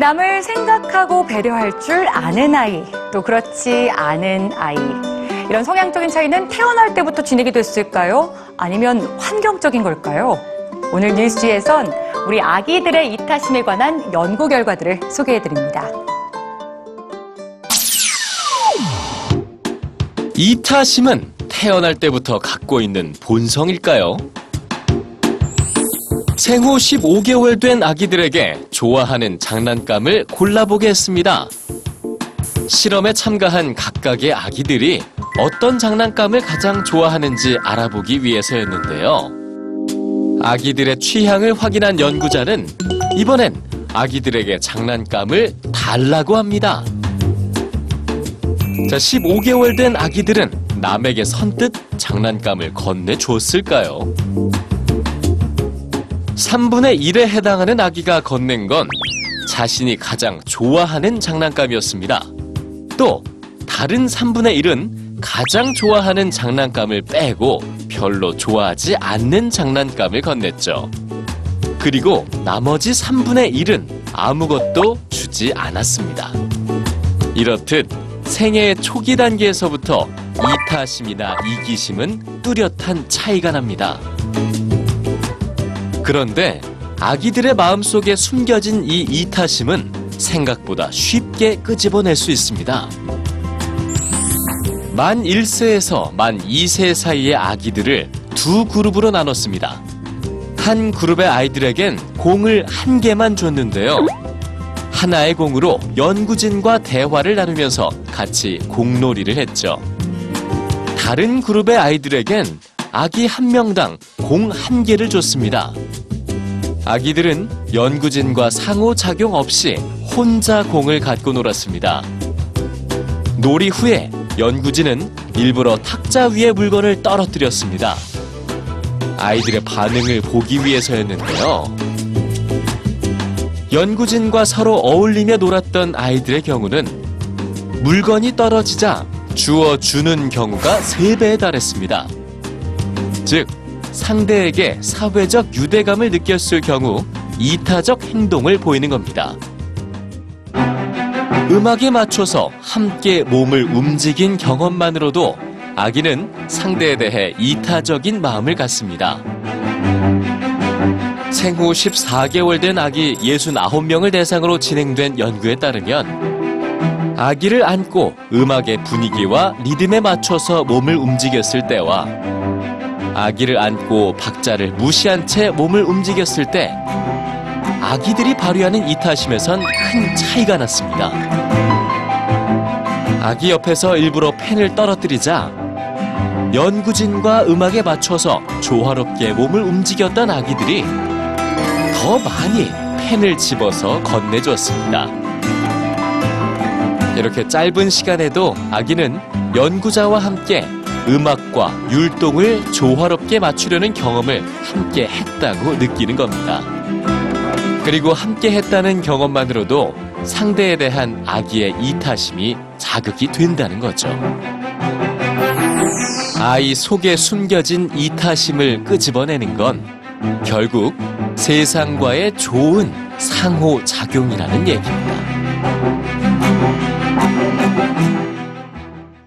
남을 생각하고 배려할 줄 아는 아이, 또 그렇지 않은 아이. 이런 성향적인 차이는 태어날 때부터 지니게 됐을까요? 아니면 환경적인 걸까요? 오늘 뉴스지에선 우리 아기들의 이타심에 관한 연구 결과들을 소개해 드립니다. 이타심은 태어날 때부터 갖고 있는 본성일까요? 생후 15개월 된 아기들에게 좋아하는 장난감을 골라보게 했습니다. 실험에 참가한 각각의 아기들이 어떤 장난감을 가장 좋아하는지 알아보기 위해서였는데요. 아기들의 취향을 확인한 연구자는 이번엔 아기들에게 장난감을 달라고 합니다. 자, 15개월 된 아기들은 남에게 선뜻 장난감을 건네줬을까요? 3분의 1에 해당하는 아기가 건넨 건 자신이 가장 좋아하는 장난감이었습니다. 또 다른 3분의 1은 가장 좋아하는 장난감을 빼고 별로 좋아하지 않는 장난감을 건넸죠. 그리고 나머지 3분의 1은 아무것도 주지 않았습니다. 이렇듯 생애의 초기 단계에서부터 이타심이나 이기심은 뚜렷한 차이가 납니다. 그런데 아기들의 마음속에 숨겨진 이 이타심은 생각보다 쉽게 끄집어낼 수 있습니다. 만 1세에서 만 2세 사이의 아기들을 두 그룹으로 나눴습니다. 한 그룹의 아이들에겐 공을 한 개만 줬는데요. 하나의 공으로 연구진과 대화를 나누면서 같이 공놀이를 했죠. 다른 그룹의 아이들에겐 아기 한 명당 공 한 개를 줬습니다. 아기들은 연구진과 상호작용 없이 혼자 공을 갖고 놀았습니다. 놀이 후에 연구진은 일부러 탁자 위에 물건을 떨어뜨렸습니다. 아이들의 반응을 보기 위해서였는데요. 연구진과 서로 어울리며 놀았던 아이들의 경우는 물건이 떨어지자 주어주는 경우가 3배에 달했습니다. 즉, 상대에게 사회적 유대감을 느꼈을 경우 이타적 행동을 보이는 겁니다. 음악에 맞춰서 함께 몸을 움직인 경험만으로도 아기는 상대에 대해 이타적인 마음을 갖습니다. 생후 14개월 된 아기 69명을 대상으로 진행된 연구에 따르면 아기를 안고 음악의 분위기와 리듬에 맞춰서 몸을 움직였을 때와 아기를 안고 박자를 무시한 채 몸을 움직였을 때 아기들이 발휘하는 이타심에선 큰 차이가 났습니다. 아기 옆에서 일부러 펜을 떨어뜨리자 연구진과 음악에 맞춰서 조화롭게 몸을 움직였던 아기들이 더 많이 펜을 집어서 건네줬습니다. 이렇게 짧은 시간에도 아기는 연구자와 함께 음악과 율동을 조화롭게 맞추려는 경험을 함께 했다고 느끼는 겁니다. 그리고 함께 했다는 경험만으로도 상대에 대한 아기의 이타심이 자극이 된다는 거죠. 아이 속에 숨겨진 이타심을 끄집어내는 건 결국 세상과의 좋은 상호작용이라는 얘기입니다.